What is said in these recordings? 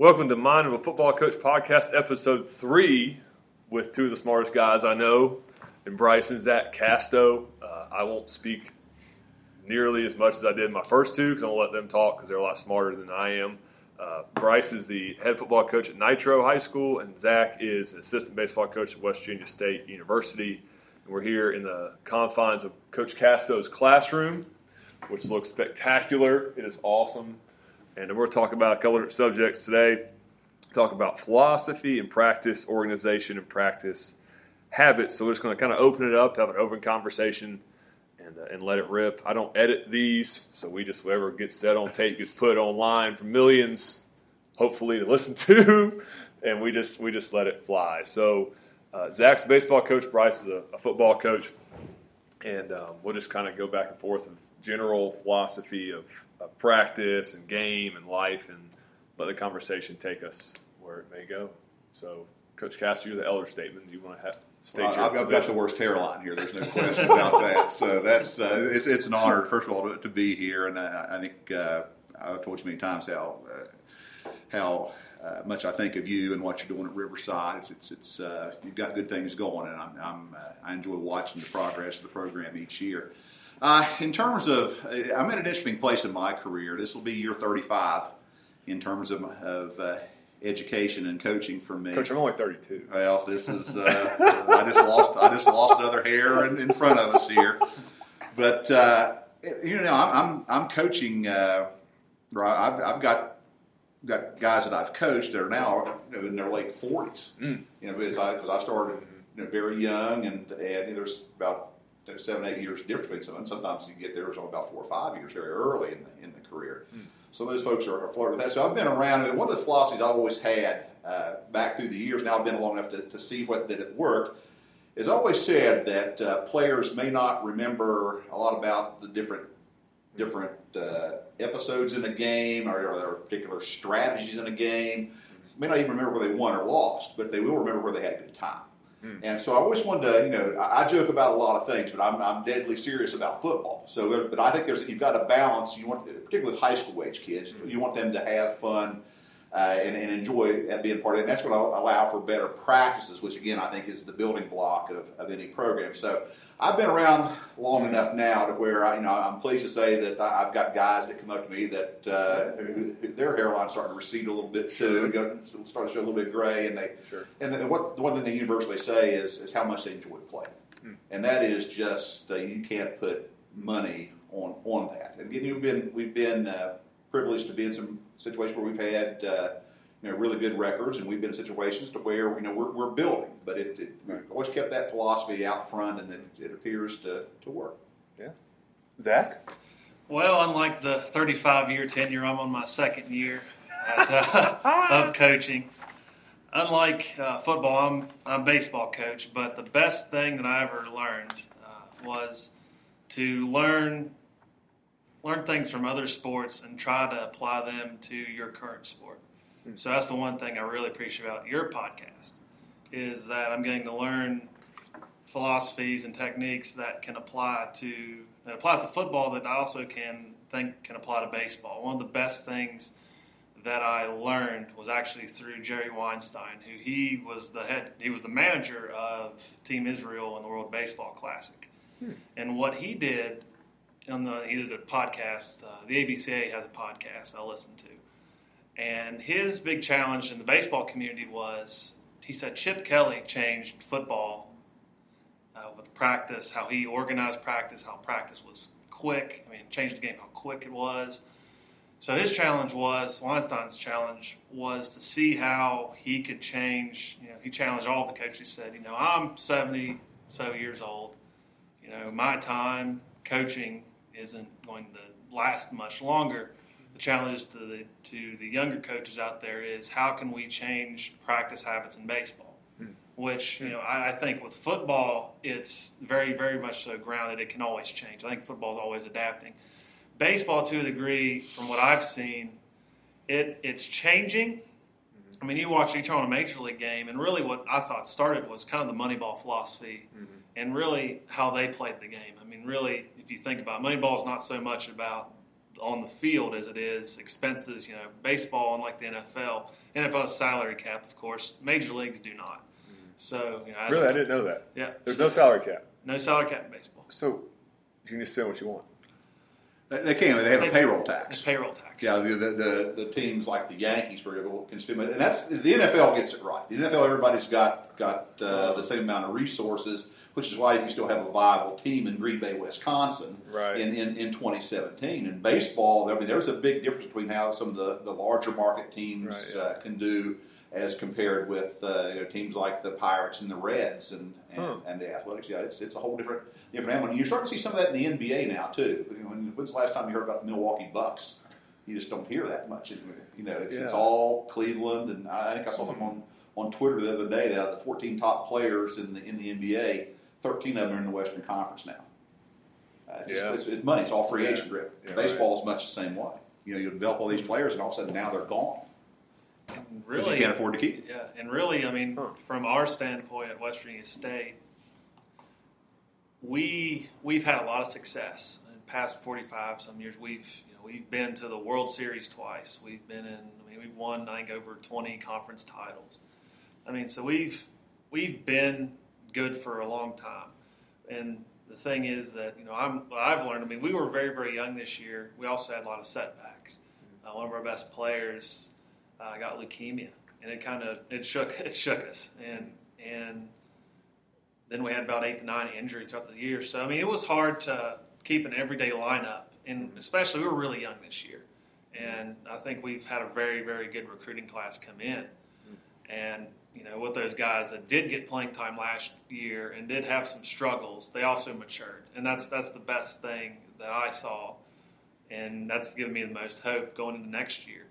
Welcome to Mind of a Football Coach podcast, episode three, with two of the smartest guys I know, and Bryce and Zach Casto. Uh, I won't speak nearly as much as I did in my first two because I'm going to let them talk because they're a lot smarter than I am. Uh, Bryce is the head football coach at Nitro High School, and Zach is an assistant baseball coach at West Virginia State University. And we're here in the confines of Coach Casto's classroom, which looks spectacular. It is awesome. And we're talking about a couple different subjects today. Talk about philosophy and practice, organization and practice habits. So we're just going to kind of open it up, have an open conversation, and, uh, and let it rip. I don't edit these, so we just whatever gets said on tape gets put online for millions, hopefully to listen to, and we just we just let it fly. So uh, Zach's a baseball coach, Bryce is a, a football coach, and um, we'll just kind of go back and forth of general philosophy of, of practice and game and life, and let the conversation take us where it may go. So, Coach Casto, you're the elder statesman. Do you want to have, state Well, I've, I've got the worst hairline here. There's no question about that. So that's uh, it's it's an honor, first of all, to, to be here, and I, I think uh, I've told you many times how uh, how uh, much I think of you and what you're doing at Riverside. It's it's, it's uh, you've got good things going, and I'm, I'm uh, I enjoy watching the progress of the program each year. Uh, in terms of, I'm at an interesting place in my career. This will be year 35 in terms of, of uh, education and coaching for me. Coach, I'm only 32. Well, this is uh, I just lost I just lost another hair in, in front of us here, but uh, you know I'm I'm, coaching. Uh, right, I've, I've got got guys that I've coached that are now you know, in their late forties. Mm. You know, because I I started you know, very young, and, and there's about seven eight years difference between some. And sometimes you get there there's only about four or five years very early in the in the career. Some of those folks are, are flirting with that. So I've been around. Mean, one of the philosophies I've always had uh, back through the years. Now I've been long enough to, to see what that it worked. Is always said that uh, players may not remember a lot about the different different uh, episodes in a game or, or there are particular strategies in a game. May not even remember where they won or lost, but they will remember where they had a good time. Mm. And so I always wanted to, you know, I, I joke about a lot of things, but I'm, I'm deadly serious about football. So, there, but I think there's you've got to balance. You want, particularly with high school age kids, mm. you want them to have fun uh, and, and enjoy uh, being part of it. And that's going to allow for better practices, which again I think is the building block of, of any program. So I've been around long enough now to where I, you know I'm pleased to say that I- I've got guys that come up to me that uh, who, who, their hairline's starting to recede a little bit too, and go, start to show a little bit gray, and they Sure. and then what the one thing they universally say is is how much they enjoy playing, and that is just uh, you can't put money on on that. And again, we've been we've been uh, privileged to be in some situations where we've had uh, you know really good records, and we've been in situations to where you know we're, we're building, but it, it we've always kept that philosophy out front, and it, it appears to, to work. Yeah. Zach? Well, unlike the 35 year tenure, I'm on my second year at, uh, of coaching. Unlike uh, football, I'm, I'm a baseball coach, but the best thing that I ever learned uh, was to learn learn things from other sports and try to apply them to your current sport. So that's the one thing I really appreciate about your podcast is that I'm getting to learn philosophies and techniques that can apply to that applies to football that I also can think can apply to baseball. One of the best things that I learned was actually through Jerry Weinstein, who he was the head, he was the manager of Team Israel in the World Baseball Classic, and what he did on the he did a podcast. Uh, the ABCA has a podcast I listen to, and his big challenge in the baseball community was he said Chip Kelly changed football uh, with practice, how he organized practice, how practice was quick. I mean, changed the game, how quick it was. So his challenge was Weinstein's challenge was to see how he could change. You know, he challenged all the coaches. He said, you know, I'm 70 so years old. You know, my time coaching isn't going to last much longer. The challenge to the to the younger coaches out there is how can we change practice habits in baseball? Hmm. which you hmm. know I, I think with football it's very very much so grounded. It can always change. I think football is always adapting. Baseball, to a degree, from what I've seen, it it's changing. Mm-hmm. I mean, you watch you turn on a major league game, and really what I thought started was kind of the Moneyball philosophy, mm-hmm. and really how they played the game. I mean, really, if you think about it, Moneyball is not so much about on the field as it is expenses. You know, baseball, unlike the NFL, NFL has salary cap, of course. Major leagues do not. So, you know, Really, I didn't know that. Yeah, There's no salary cap, no salary cap in baseball. so you can just spend what you want. They, they can. They have a payroll It's tax. payroll tax. Yeah, the, the, the, the teams like the Yankees, for example, can spend, and that's the NFL gets it right. The NFL, everybody's got got uh, the same amount of resources, which is why you can still have a viable team in Green Bay, Wisconsin, Right. in, in, in 2017. In baseball, I mean, there's a big difference between how some of the, the larger market teams Right, yeah. uh, can do as compared with uh, you know, teams like the Pirates and the Reds and and, Huh. and the Athletics. Yeah, it's it's a whole different different animal. And you're starting to see some of that in the NBA now too. When, when's the last time you heard about the Milwaukee Bucks? You just don't hear that much. You know, it's, it's all Cleveland, and I think I saw them on, on Twitter the other day. That the 14 top players in the in the NBA, 13 of them are in the Western Conference now. Uh, it's, just, it's, it's money. It's all free Yeah. agent driven. Yeah, Baseball is much the same way. You know, you develop all these players, and all of a sudden now they're gone because really, you can't afford to keep. them. Yeah, and really, I mean, from our standpoint at Western Virginia State, we we've had a lot of success in the past 45 some years. We've you know we've been to the World Series twice. We've been in. I mean, we've won I think over 20 conference titles. I mean, so we've we've been good for a long time. And the thing is that you know I'm what I've learned. I mean, we were very very young this year. We also had a lot of setbacks. Uh, one of our best players uh, got leukemia, and it kind of it shook it shook us, and and then we had about eight to nine injuries throughout the year. So I mean, it was hard to keep an everyday lineup, and especially we were really young this year, and I think we've had a very very good recruiting class come in, and you know with those guys that did get playing time last year and did have some struggles, they also matured, and that's that's the best thing that I saw, and that's given me the most hope going into next year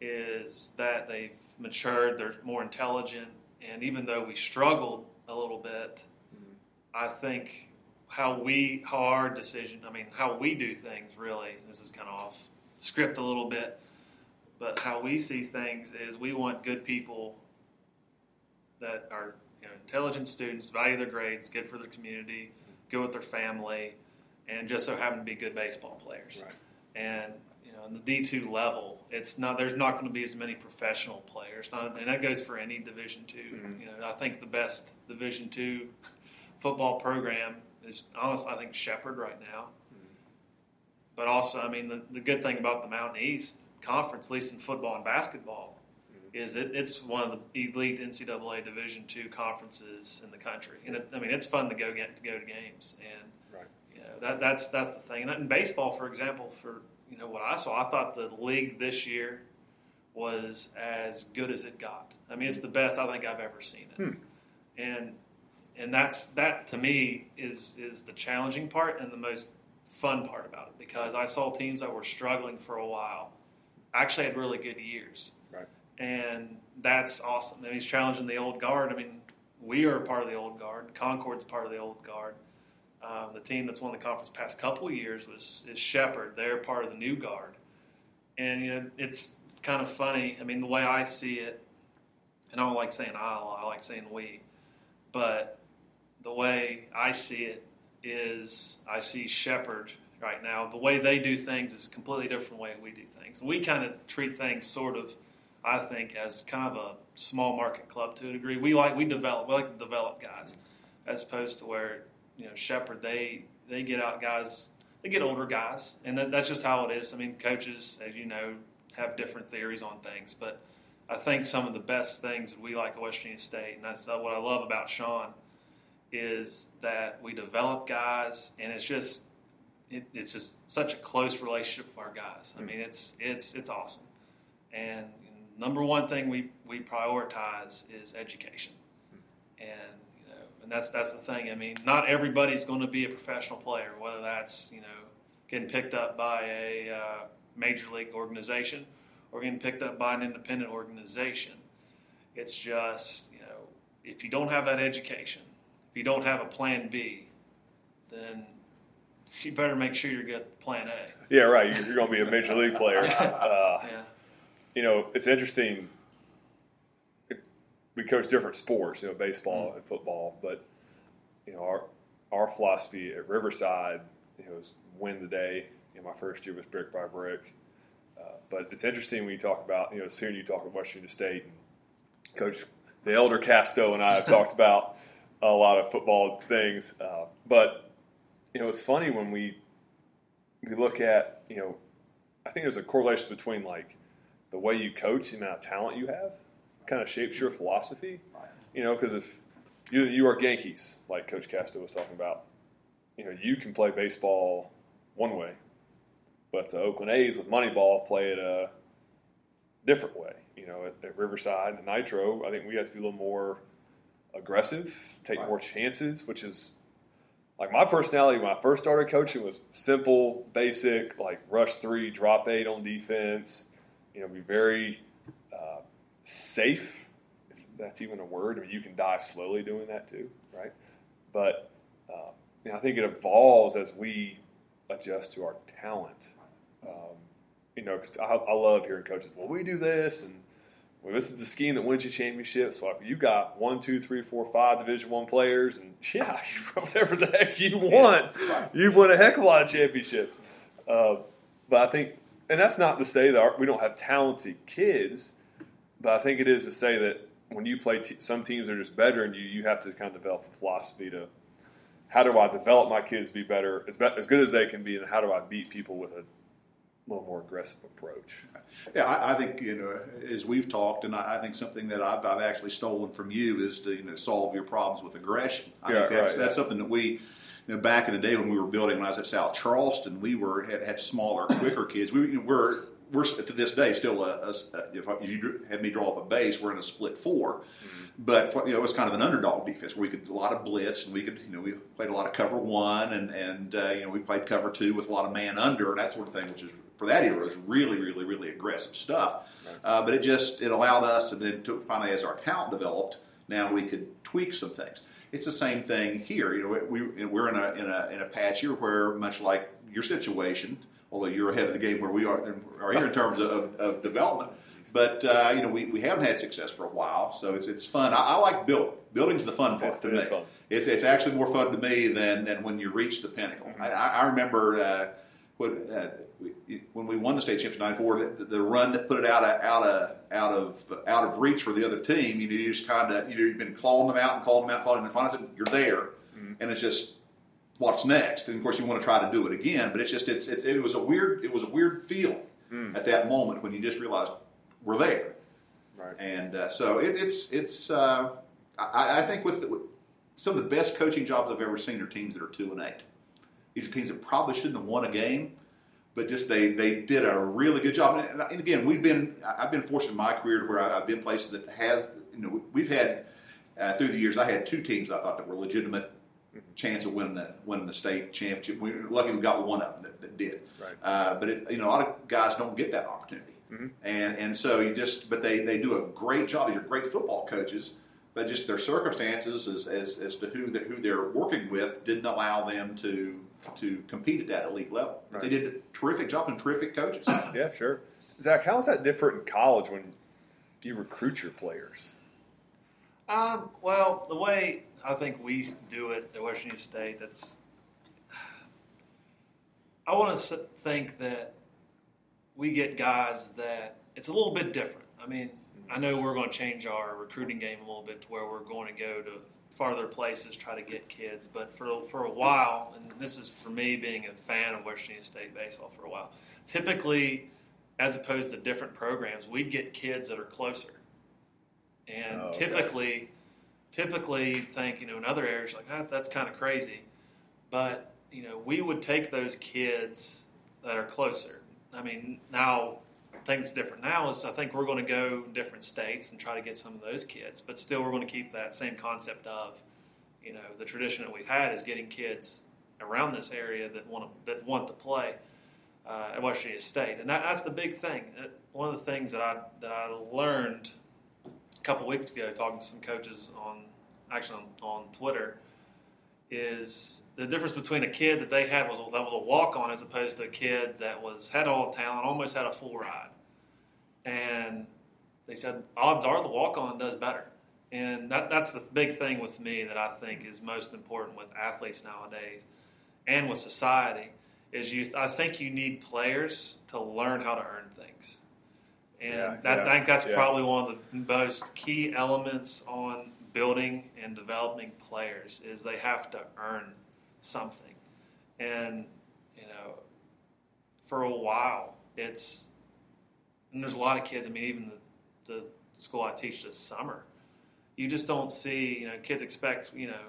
is that they've matured, they're more intelligent, and even though we struggled a little bit, I think how we, how our decision, I mean, how we do things really, this is kind of off script a little bit, but how we see things is we want good people that are you know, intelligent students, value their grades, good for their community, good with their family, and just so happen to be good baseball players Right. and you know, in the D two level, it's not. There's not going to be as many professional players, not, and that goes for any Division 2 Mhm. You know, I think the best Division two football program is honestly, I think Shepherd right now. But also, I mean, the, the good thing about the Mountain East Conference, at least in football and basketball, is it, it's one of the elite NCAA Division two conferences in the country. And it, I mean, it's fun to go get to go to games and Right. you know that that's that's the thing. And in baseball, for example, for you know what I saw, I thought the league this year was as good as it got. I mean, it's the best I think I've ever seen it. Hmm. And and that's that to me is is the challenging part and the most fun part about it because I saw teams that were struggling for a while actually had really good years. Right. And that's awesome. And he's challenging the old guard. I mean, we are part of the old guard. Concord's part of the old guard. Um, the team that's won the conference past couple years was is Shepherd. They're part of the new guard, and you know it's kind of funny. I mean, the way I see it, and I don't like saying I. I like saying we, but the way I see it is I see Shepherd right now. The way they do things is completely different way we do things. We kind of treat things sort of, I think, as kind of a small market club to a degree. We like we develop we like to develop guys, as opposed to where you know Shepherd they they get out guys they get older guys, and that, that's just how it is. I mean, coaches, as you know, have different theories on things, but I think some of the best things we like at West Virginia State, and that's what I love about Sean, is that we develop guys, and it's just it, it's just such a close relationship with our guys. I mm. mean, it's it's it's awesome. And number one thing we, we prioritize is education, and you know, and that's that's the thing. I mean, not everybody's going to be a professional player, whether that's you know getting picked up by a uh, major league organization or getting picked up by an independent organization. It's just you know if you don't have that education, if you don't have a plan B, then you better make sure you're good plan A. Yeah, right. You're, you're going to be a major league player. Uh, Yeah. You know, it's interesting. We coach different sports, you know, baseball and football, but you know, our our philosophy at Riverside, you know, is win the day. You know, my first year was brick by brick. Uh, but it's interesting when you talk about, you know, soon you talk about Western State and Coach, the elder Casto and I have talked about a lot of football things. Uh, but, you know, it's funny when we, we look at, you know, I think there's a correlation between like the way you coach, the amount of talent you have, kind of shapes your philosophy. You know, because if you you are Yankees, like Coach Casto was talking about, you know, you can play baseball one way, but the Oakland A's with Moneyball play it a different way. You know, at, at Riverside and Nitro, I think we have to be a little more aggressive, take Right. more chances, which is like my personality when I first started coaching was simple, basic, like rush three, drop eight on defense. You know, be very uh, safe, if that's even a word. I mean, you can die slowly doing that too, right? But uh, you know, I think it evolves as we adjust to our talent. Um, you know, I, I love hearing coaches. Well, we do this, and well, this is the scheme that wins you championships. Well, you got one, two, three, four, five Division One players, and yeah, whatever the heck you want, Right. you've won a heck of a lot of championships. Uh, but I think, and that's not to say that our, we don't have talented kids, but I think it is to say that when you play, t- some teams are just better, and you you have to kind of develop a philosophy to how do I develop my kids to be better, as, be, as good as they can be, and how do I beat people with a little more aggressive approach. Yeah, I, I think you know, as we've talked, and I, I think something that I've, I've actually stolen from you is to you know solve your problems with aggression. I Yeah, think that's right, that's yeah. something that we. You know, back in the day when we were building, when I was at South Charleston, we were had, had smaller, quicker kids. We you know, we're we're to this day still a, a, a if you had me draw up a base, we're in a split 4 Mm-hmm. But you know, it was kind of an underdog defense where we could a lot of blitz, and we could you know we played a lot of cover one, and and uh, you know we played cover two with a lot of man under and that sort of thing, which is for that era was really really really aggressive stuff. Uh, but it just it allowed us, and then finally as our talent developed, now we could tweak some things. It's the same thing here. You know, we we're in a in a in a patch here where much like your situation, although you're ahead of the game where we are, are here in terms of, of development. But uh, you know, we, we haven't had success for a while, so it's it's fun. I, I like building. Building's the fun part to me. fun. It's it's actually more fun to me than, than when you reach the pinnacle. I, I I remember uh, when, uh, we, when we won the state championship in '94, the, the run that put it out of out of out of out of reach for the other team. You know, you just kind of you know, you've been clawing them out and clawing them out, clawing them, and finally you're there, and it's just what's next. And of course, you want to try to do it again, but it's just it's, it, it was a weird it was a weird feeling at that moment when you just realized we're there. Right. And uh, so it, it's it's uh, I, I think with, with some of the best coaching jobs I've ever seen are teams that are two and eight. These are teams that probably shouldn't have won a game, but just they they did a really good job. And, and again, we've been I've been fortunate in my career to where I've been places that has you know we've had uh, through the years I had two teams I thought that were legitimate chance of winning the winning the state championship. We're lucky we got one of them that, that did. Right. Uh, but it, you know, a lot of guys don't get that opportunity, and and so you just but they they do a great job. These are great football coaches, but just their circumstances as as, as to who that who they're working with didn't allow them to to compete at that elite level. But they did a terrific job and terrific coaches. Yeah, sure. Zach, how's that different in college when you recruit your players? Um, well, the way I think we do it at Washington State, that's. I want to think that we get guys that it's a little bit different. I mean, I know we're going to change our recruiting game a little bit to where we're going to go to farther places, try to get kids. But for for a while, and this is for me being a fan of Washington State baseball for a while, typically, as opposed to different programs, we'd get kids that are closer. And Oh, okay. typically, typically think you know in other areas like "Ah, that's kind of crazy, but you know we would take those kids that are closer. I mean now things different. Now is I think we're going to go different states and try to get some of those kids, but still we're going to keep that same concept of you know the tradition that we've had is getting kids around this area that want to, that want to play uh, at Washington State, and that, that's the big thing. Uh, One of the things that I that I learned a couple weeks ago talking to some coaches on actually on, on Twitter is the difference between a kid that they had was a, that was a walk on as opposed to a kid that was had all the talent, almost had a full ride, and they said odds are the walk on does better, and that that's the big thing with me that I think is most important with athletes nowadays and with society is you. I think you need players to learn how to earn things, and Yeah, that, yeah, I think that's yeah. probably one of the most key elements on building and developing players is they have to earn something, and you know, for a while it's and there's a lot of kids. I mean, even the, the school I teach this summer, you just don't see. You know, kids expect you know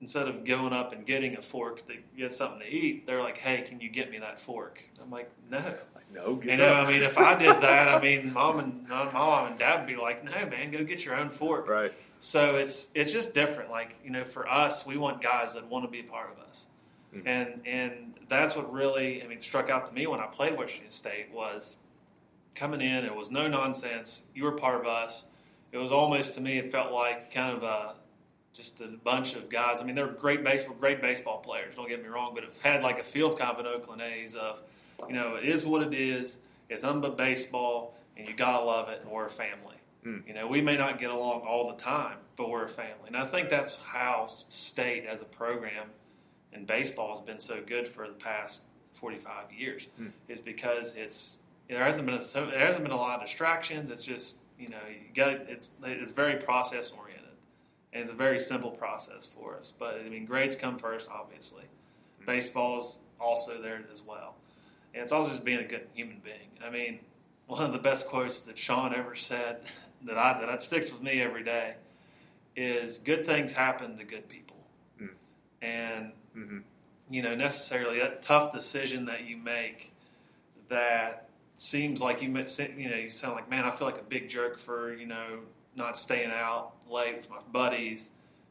instead of going up and getting a fork to get something to eat, they're like, "Hey, can you get me that fork?" I'm like, "No." Like, no, get You know, up. I mean, if I did that, I mean, mom and my mom and dad would be like, "No, man, go get your own fork." right. So it's it's just different. Like you know, for us, we want guys that want to be a part of us, Mhm. and and that's what really I mean struck out to me when I played Washington State was coming in. It was no nonsense. You were part of us. It was almost to me, it felt like kind of a just a bunch of guys. I mean, they're great baseball, great baseball players. Don't get me wrong, but have had like a feel kind of an Oakland A's of, you know, it is what it is. It's nothing but baseball, and you gotta love it. And we're a family. Mm. You know, we may not get along all the time, but we're a family. And I think that's how state as a program and baseball has been so good for the past 45 years, Hmm. is because it's there hasn't been a, so there hasn't been a lot of distractions. It's just you know you got it's it's very process oriented, and it's a very simple process for us. But I mean, grades come first, obviously. Baseball's also there as well, and it's also just being a good human being. I mean, one of the best quotes that Sean ever said that I that sticks with me every day is "Good things happen to good people," Mm. and hmm you know, necessarily that tough decision that you make that seems like you, you know, you sound like, man, I feel like a big jerk for, you know, not staying out late with my buddies,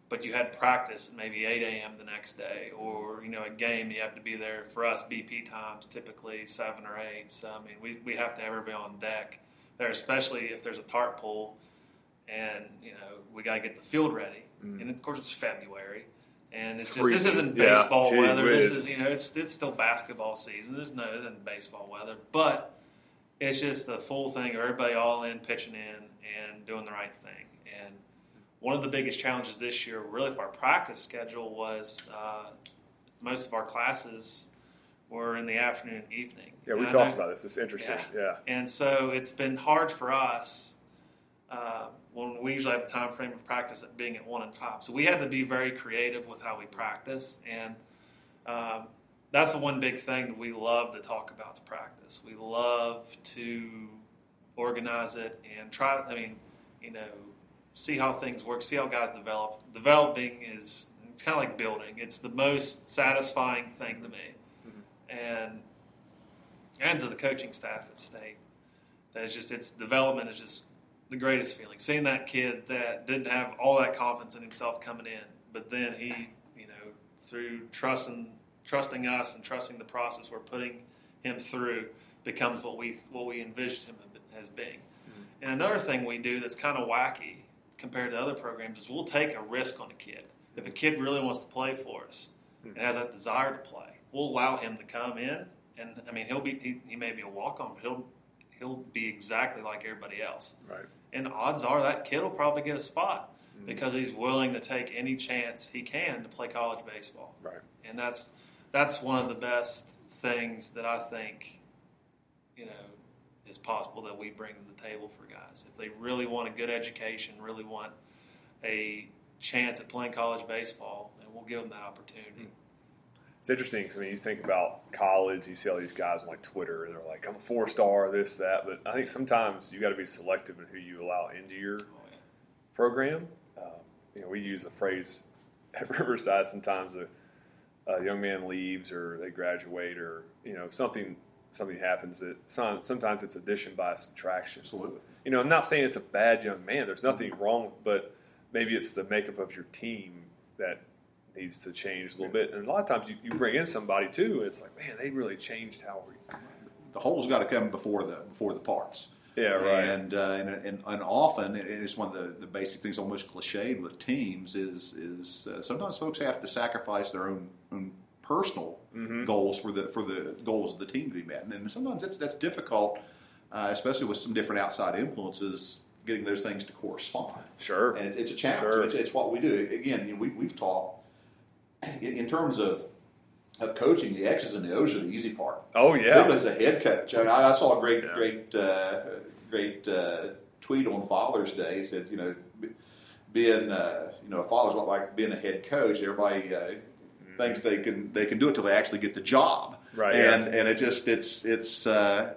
but you had practice at maybe 8 a.m. the next day, or, you know, a game, you have to be there. For us, BP times typically 7 or 8. So, I mean, we, we have to have everybody on deck there, especially if there's a tarp pool and, you know, we got to get the field ready. Mm. And of course, it's February. And it's, It's just this isn't Yeah, baseball gee weather. This is you know it's it's still basketball season. There's no it isn't baseball weather, but it's just the full thing. Everybody all in, pitching in, and doing the right thing. And one of the biggest challenges this year, really, for our practice schedule was uh, most of our classes were in the afternoon and evening. Yeah, we And talked know- about this. It's interesting. Yeah. and so it's been hard for us uh, when we usually have the time frame of practice at being at one and five. So we had to be very creative with how we practice, and um, that's the one big thing that we love to talk about to practice. We love to organize it and try. I mean, you know, see how things work, see how guys develop. Developing is it's kind of like building. It's the most satisfying thing to me, mm-hmm. and and to the coaching staff at state. That is just its development is just the greatest feeling. Seeing that kid that didn't have all that confidence in himself coming in, but then he, you know, through trusting trusting us and trusting the process we're putting him through, becomes what we what we envisioned him as being. Mm-hmm. And another thing we do that's kind of wacky compared to other programs is we'll take a risk on a kid. If a kid really wants to play for us and mm-hmm. has that desire to play, we'll allow him to come in. And I mean, he'll be he, he may be a walk on, but he'll he'll be exactly like everybody else. Right. And odds are that kid will probably get a spot mm-hmm. because he's willing to take any chance he can to play college baseball. Right. And that's that's one of the best things that I think you know is possible that we bring to the table for guys. If they really want a good education, really want a chance at playing college baseball, and we'll give them that opportunity. It's interesting because I mean, you think about college, you see all these guys on like Twitter, and they're like, "I'm a four star, this, that." But I think sometimes you got to be selective in who you allow into your Oh, yeah. program. Um, you know, we use the phrase at Riverside. Sometimes a, a young man leaves, or they graduate, or you know, something something happens. That some, sometimes it's addition by subtraction. Absolutely. You know, I'm not saying it's a bad young man. There's nothing mm-hmm. wrong, but maybe it's the makeup of your team that needs to change a little bit. And a lot of times you, you bring in somebody too, and it's like, man, they really changed how we. The whole's got to come before the before the parts. Yeah, right. And, uh, and, and and often it is one of the, the basic things, almost cliched with teams, is is uh, sometimes folks have to sacrifice their own own personal Mm-hmm. goals for the for the goals of the team to be met, and, and sometimes that's that's difficult, uh, especially with some different outside influences, getting those things to correspond. Sure. And it's, it's a challenge. Sure. It's, it's what we do. Again, you know, we, we've talked in, in terms of of coaching, the X's and the O's are the easy part. Oh yeah, Particularly as a head coach. I, mean, I saw a great, Yeah. great, uh, great uh, tweet on Father's Day. He said, you know, being, uh, you know, a father's not like being a head coach. Everybody uh, thinks they can they can do it till they actually get the job. Right, And and it just it's it's uh,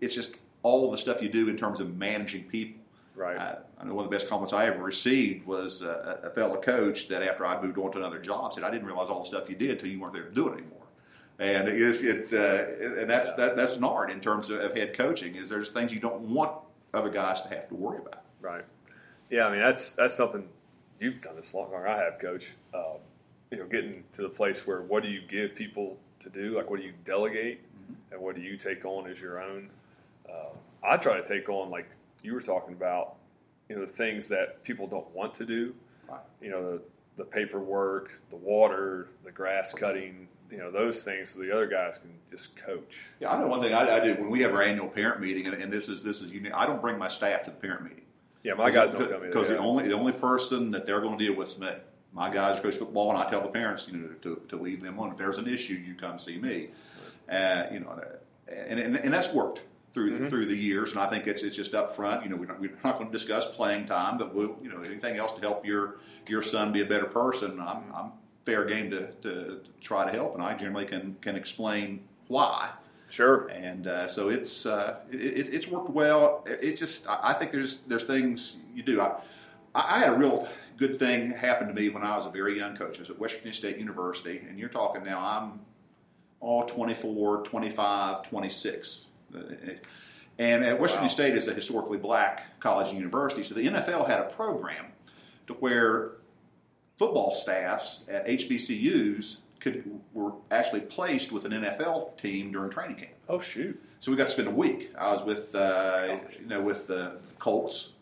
it's just all the stuff you do in terms of managing people. Right. I know one of the best comments I ever received was uh, a a fellow coach that after I moved on to another job said, "I didn't realize all the stuff you did until you weren't there to do it anymore." And it is it, uh, and that's that, that's an art in terms of, of head coaching. Is there's things you don't want other guys to have to worry about. Right. Yeah, I mean that's that's something you've done this long longer I have, Coach. Um, you know, getting to the place where what do you give people to do? Like, what do you delegate, and what do you take on as your own? Uh, I try to take on like you were talking about, you know, the things that people don't want to do. Right. You know, the the paperwork, the water, the grass cutting. You know, those things, so the other guys can just coach. Yeah, I know one thing I, I do when we have our annual parent meeting, and, and this is this is unique. I don't bring my staff to the parent meeting. Yeah, my guys don't come in because the only the only person that they're going to deal with is me. My guys coach football, and I tell the parents, you know, to, to leave them on. If there's an issue, you come see me. Uh, you know, and, and and that's worked through Mm-hmm. through the years, and I think it's it's just up front. You know, we're not, we're not going to discuss playing time, but we'll, you know, anything else to help your your son be a better person. I'm, I'm fair game to, to try to help, and I generally can can explain why. Sure. And uh, so it's uh, it, it, it's worked well. It's just I I think there's there's things you do. I, I had a real good thing happen to me when I was a very young coach. I was at West Virginia State University, and you're talking now. I'm all 24, 25, 26. Uh, And at West Wow. State is a historically black college and university, so the NFL had a program to where football staffs at HBCUs could were actually placed with an NFL team during training camp. Oh shoot. So we got to spend a week. I was with uh, you know with the Colts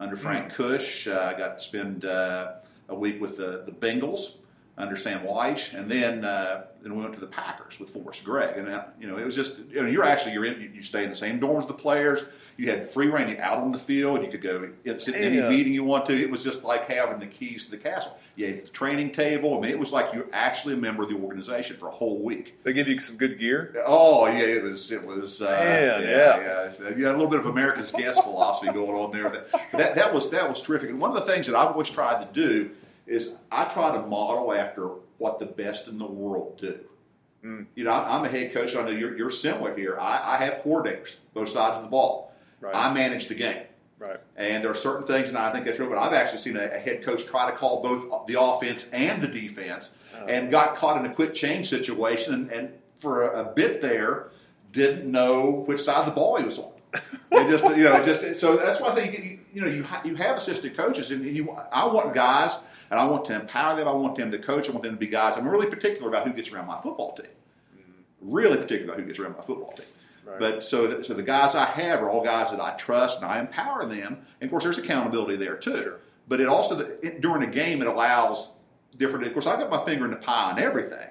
under Frank Kush. Uh, I got to spend uh, a week with the, the Bengals under Sam Wyche, and then uh, then we went to the Packers with Forrest Gregg. And uh, you know it was just you know you're actually you're in you, you stay in the same dorms as the players. You had free reign. You're out on the field. You could go sit in Yeah. any meeting you want to. It was just like having the keys to the castle. You had the training table. I mean, it was like you're actually a member of the organization for a whole week. They give you some good gear. Oh yeah, it was it was uh, Man, yeah, yeah. yeah. You had a little bit of America's guest philosophy going on there. That, that that was that was terrific. And one of the things that I've always tried to do is I try to model after what the best in the world do. Mm. You know, I'm I'm a head coach. I know you're, you're similar here. I, I have coordinators both sides of the ball. Right. I manage the game. Right. And there are certain things, and I think that's real. But I've actually seen a, a head coach try to call both the offense and the defense, Oh. and got caught in a quick change situation, and, and for a, a bit there, didn't know which side of the ball he was on. It just, you know, just so that's why I think you, you know you ha- you have assistant coaches, and you I want guys, and I want to empower them. I want them to coach. I want them to be guys. I'm really particular about who gets around my football team. Mm-hmm. Really particular about who gets around my football team. Right. But so, that, so the guys I have are all guys that I trust, and I empower them. And of course, there's accountability there too. Sure. But it also it, during a game it allows different. Of course, I've got my finger in the pie and everything,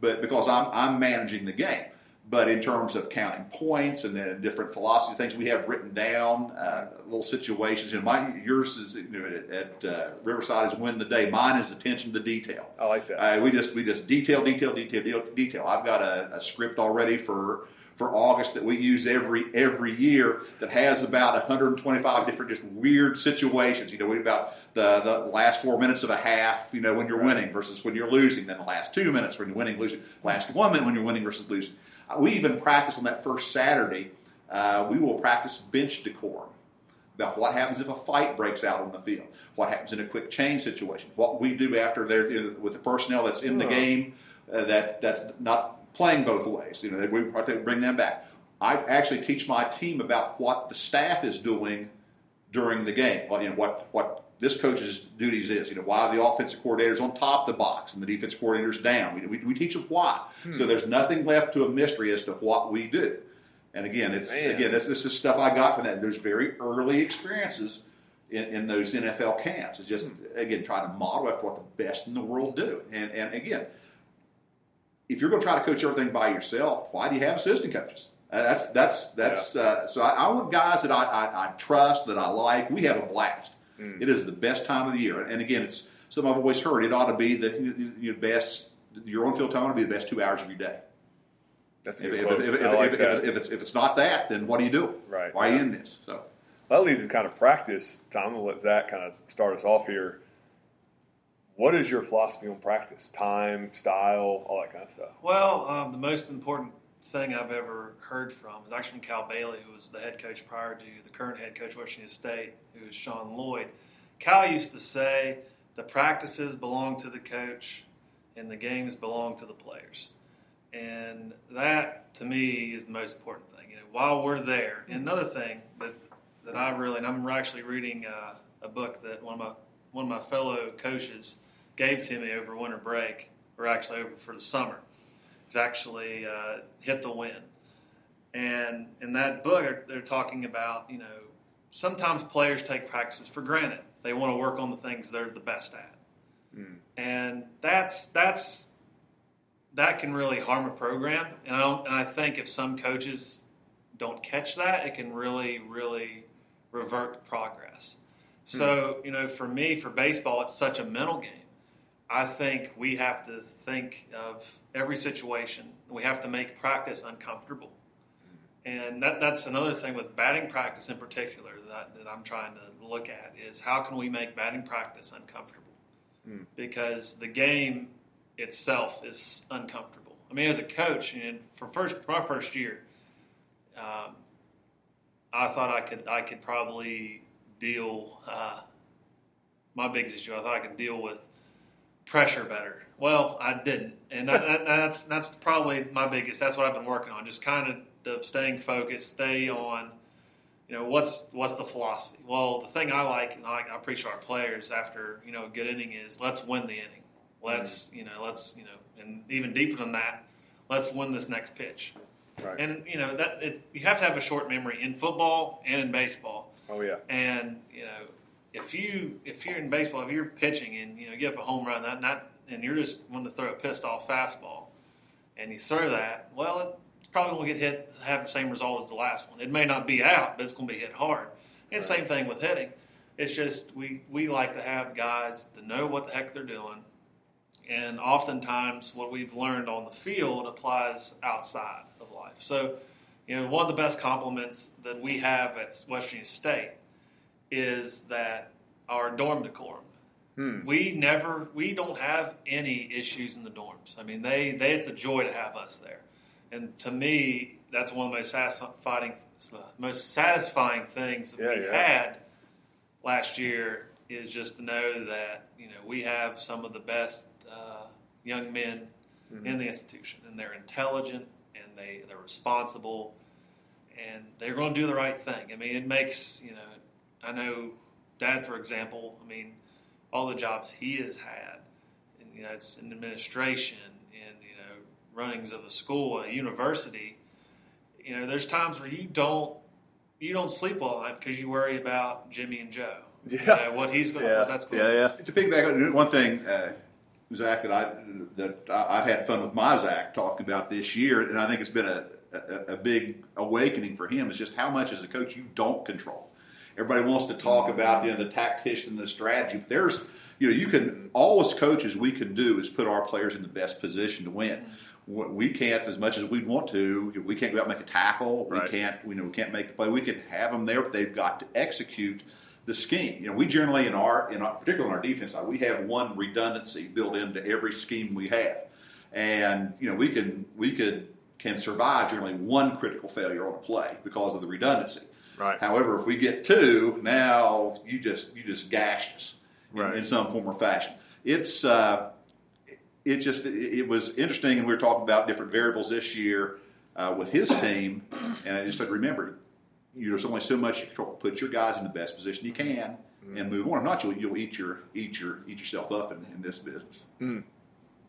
but because I'm I'm managing the game. But in terms of counting points and then different philosophy things we have written down, uh, little situations. You know, my yours is you know, at, at uh, Riverside is win the day. Mine is attention to detail. I like that. Uh, we just we just detail, detail, detail, detail. I've got a, a script already for for August that we use every every year that has about 125 different just weird situations. You know, we about the the last four minutes of a half. You know, when you're Right. winning versus when you're losing. Then the last two minutes when you're winning, losing. Last one minute when you're winning versus losing. We even practice on that first Saturday. Uh, we will practice bench decorum about what happens if a fight breaks out on the field, what happens in a quick change situation, what we do after they're you know, with the personnel that's in the game uh, that that's not playing both ways. You know, we bring them back. I actually teach my team about what the staff is doing during the game. You know, what what this coach's duties is. You know, why the offensive coordinator's on top of the box and the defensive coordinator's down. We, we, we teach them why. So there's nothing left to a mystery as to what we do. And again, it's Man. again this, this is stuff I got from that. There's very early experiences in, in those NFL camps. It's just again trying to model after what the best in the world do. And and again, if you're going to try to coach everything by yourself, why do you have assistant coaches? Uh, that's that's that's uh, so. I, I want guys that I, I, I trust that I like. We have a blast. Mm. It is the best time of the year. And again, it's something I've always heard. It ought to be the, the, the best your on field time will be the best two hours of your day. That's If, if, if, if, like that. if, if it's if it's not that, then what do you do? Right. Why are you in this? So That leads to kind of practice. Tom, will let Zach kind of start us off here. What is your philosophy on practice? Time, style, all that kind of stuff. Well, um, the most important thing I've ever heard from is actually from Cal Bailey, who was the head coach prior to the current head coach Washington State, who is Sean Lloyd. Cal used to say the practices belong to the coach and the games belong to the players. And that, to me, is the most important thing. You know, while we're there, and another thing that, that I really, and I'm actually reading uh, a book that one of my one of my fellow coaches gave to me over winter break, or actually over for the summer. It's actually uh, hit the wind, and in that book they're, they're talking about you know sometimes players take practices for granted. They want to work on the things they're the best at, and that's that's that can really harm a program. And I, don't, and I think if some coaches don't catch that, it can really, really revert progress. So, you know, for me, for baseball, it's such a mental game. I think we have to think of every situation. We have to make practice uncomfortable. And that, that's another thing with batting practice in particular that, that I'm trying to look at is how can we make batting practice uncomfortable? Because the game itself is uncomfortable. I mean, as a coach, and for first for my first year, um, I thought I could I could probably deal. Uh, my biggest issue, I thought I could deal with pressure better. Well, I didn't, and that, that, that's that's probably my biggest. That's what I've been working on, just kind of, staying focused, stay on. You know what's what's the philosophy? Well, the thing I like, and I, I preach to our players after you know a good inning is let's win the inning. Let's you know let's you know, and even deeper than that, let's win this next pitch. Right. And you know that it's, you have to have a short memory in football and in baseball. oh yeah. And you know, if you if you're in baseball, if you're pitching and you know you get up a home run, that not and you're just wanting to throw a pissed off fastball, and you throw that, well, it's probably going to get hit have the same result as the last one. It may not be out, but it's going to be hit hard. And same thing with hitting. It's just we we like to have guys to know what the heck they're doing, and oftentimes what we've learned on the field applies outside of life. So, you know, one of the best compliments that we have at Western State is that our dorm decorum. We never, we don't have any issues in the dorms. I mean, they, they, it's a joy to have us there, and to me, that's one of the most satisfying, most satisfying things that Yeah, we've yeah. had last year is just to know that you know we have some of the best uh, young men in the institution, and they're intelligent and they they're responsible, and they're going to do the right thing. I mean, it makes you know, I know Dad, for example. I mean, all the jobs he has had, and, you know, it's in administration and you know, runnings of a school, a university. You know, there's times where you don't you don't sleep well at night because you worry about Jimmy and Joe. You Yeah. know, what he's going, Yeah. what that's going. Yeah, yeah. to piggyback on one thing, uh, Zach, that I that I- I've had fun with my Zach talking about this year, and I think it's been a, a, a big awakening for him. Is just how much as a coach you don't control. Everybody wants to talk about you know, the tactician and the strategy, but there's you know you can all as coaches we can do is put our players in the best position to win. What We can't, as much as we'd want to, we can't go out and make a tackle. Right. We can't, you know, we can't make the play. We can have them there, but they've got to execute the scheme. You know, we generally in our, in our, particularly in our defense side, we have one redundancy built into every scheme we have, and you know, we can we could can survive generally one critical failure on a play because of the redundancy. Right. However, if we get two, now you just you just gashed us in, Right. in some form or fashion. It's uh, it just it, it was interesting, and we were talking about different variables this year uh, with his team, and I just had to remember, you there's only so much you can control. Put your guys in the best position you can, and move on. If not, you'll, you'll eat your eat your eat yourself up in, in this business.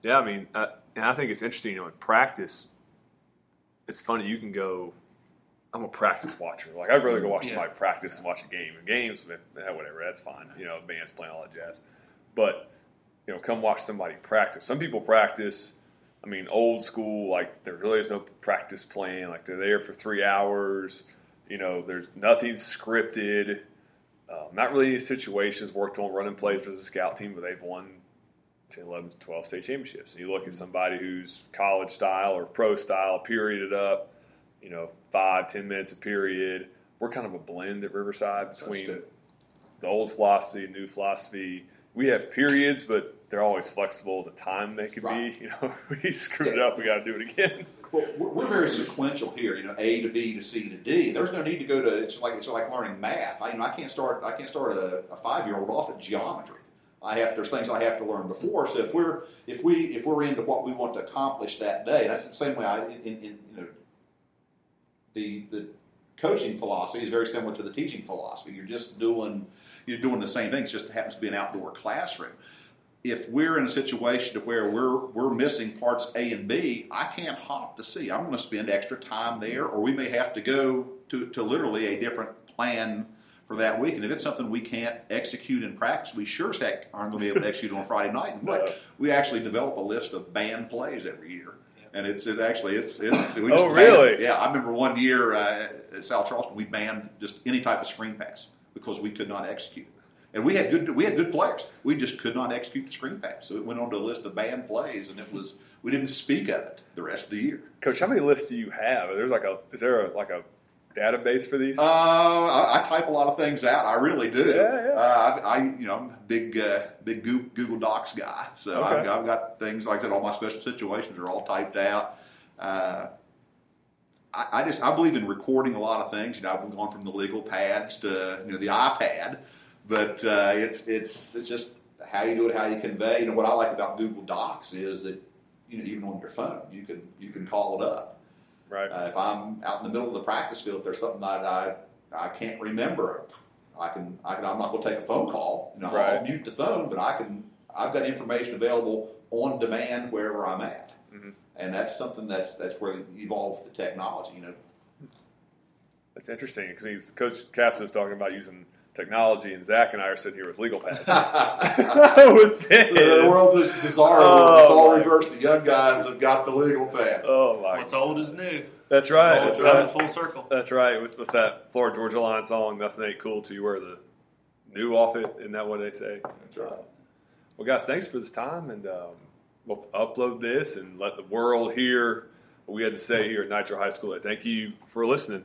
Yeah, I mean, uh, and I think it's interesting. You know, in practice, it's funny. You can go. I'm a practice watcher. Like I'd rather go watch Yeah. somebody practice and watch a game. And games, eh, whatever, that's fine. You know, bands playing all that jazz. But you know, come watch somebody practice. Some people practice. I mean, old school. Like there really is no practice plan. Like they're there for three hours. You know, there's nothing scripted. Um, not really any situations worked on running plays for the scout team, but they've won 10, 11, 12 state championships. And you look at somebody who's college style or pro style, perioded up, you know, five, ten minutes a period. We're kind of a blend at Riverside between the old philosophy and new philosophy. We have periods, but they're always flexible. The time they could Right. be, you know, we screwed it up. We got to do it again. Well, we're, we're very sequential here. You know, A to B to C to D. There's no need to go to. It's like it's like learning math. I, you know, I can't start. I can't start a, a five year old off at geometry. I have there's things I have to learn before. So if we're if we if we're into what we want to accomplish that day, that's the same way I in, in you know the the coaching philosophy is very similar to the teaching philosophy. You're just doing you're doing the same thing. It just happens to be an outdoor classroom if we're in a situation to where we're we're missing parts A and B, I can't hop to C. I'm going to spend extra time there, or we may have to go to, to literally a different plan for that week. And if it's something we can't execute in practice, we sure as heck aren't going to be able to execute on Friday night. And No. what we actually develop a list of banned plays every year. And it's it actually it's it's we Oh, banned- really? yeah. I remember one year uh, at South Charleston we banned just any type of screen pass because we could not execute it. And we had good we had good players. We just could not execute the screen pass. So it went on to a list of banned plays, and it was we didn't speak of it the rest of the year. Coach, how many lists do you have? There's like a is there a, like a database for these? Uh, I, I type a lot of things out. I really do. Yeah, yeah. Uh, I, I, you know, I'm a big, uh, big Google Docs guy. So I've, Okay. I've got things like that. All my special situations are all typed out. Uh, I, I just I believe in recording a lot of things. You know, I've gone from the legal pads to you know the iPad, but uh, it's it's it's just how you do it, how you convey. You know, what I like about Google Docs is that you know even on your phone you can you can call it up. Right. Uh, if I'm out in the middle of the practice field, if there's something that I I can't remember, I can I can I'm not going to take a phone call. You know, I'll mute the phone, but I can I've got information available on demand wherever I'm at, Mhm. and that's something that's that's where you evolve the technology. You know, That's interesting because Coach Cass is talking about using technology, and Zach and I are sitting here with legal pads. the with this. world is bizarre. Oh, it's all reversed. The young guys have got the legal pads. Oh my! What's old is new. That's right. All That's coming right. full circle. That's right. What's, what's that Florida Georgia Line song? Nothing ain't cool till you wear the new off it. Isn't that what they say? That's right. Well, guys, thanks for this time, and um, we'll upload this and let the world hear what we had to say here at Nitro High School. Thank you for listening.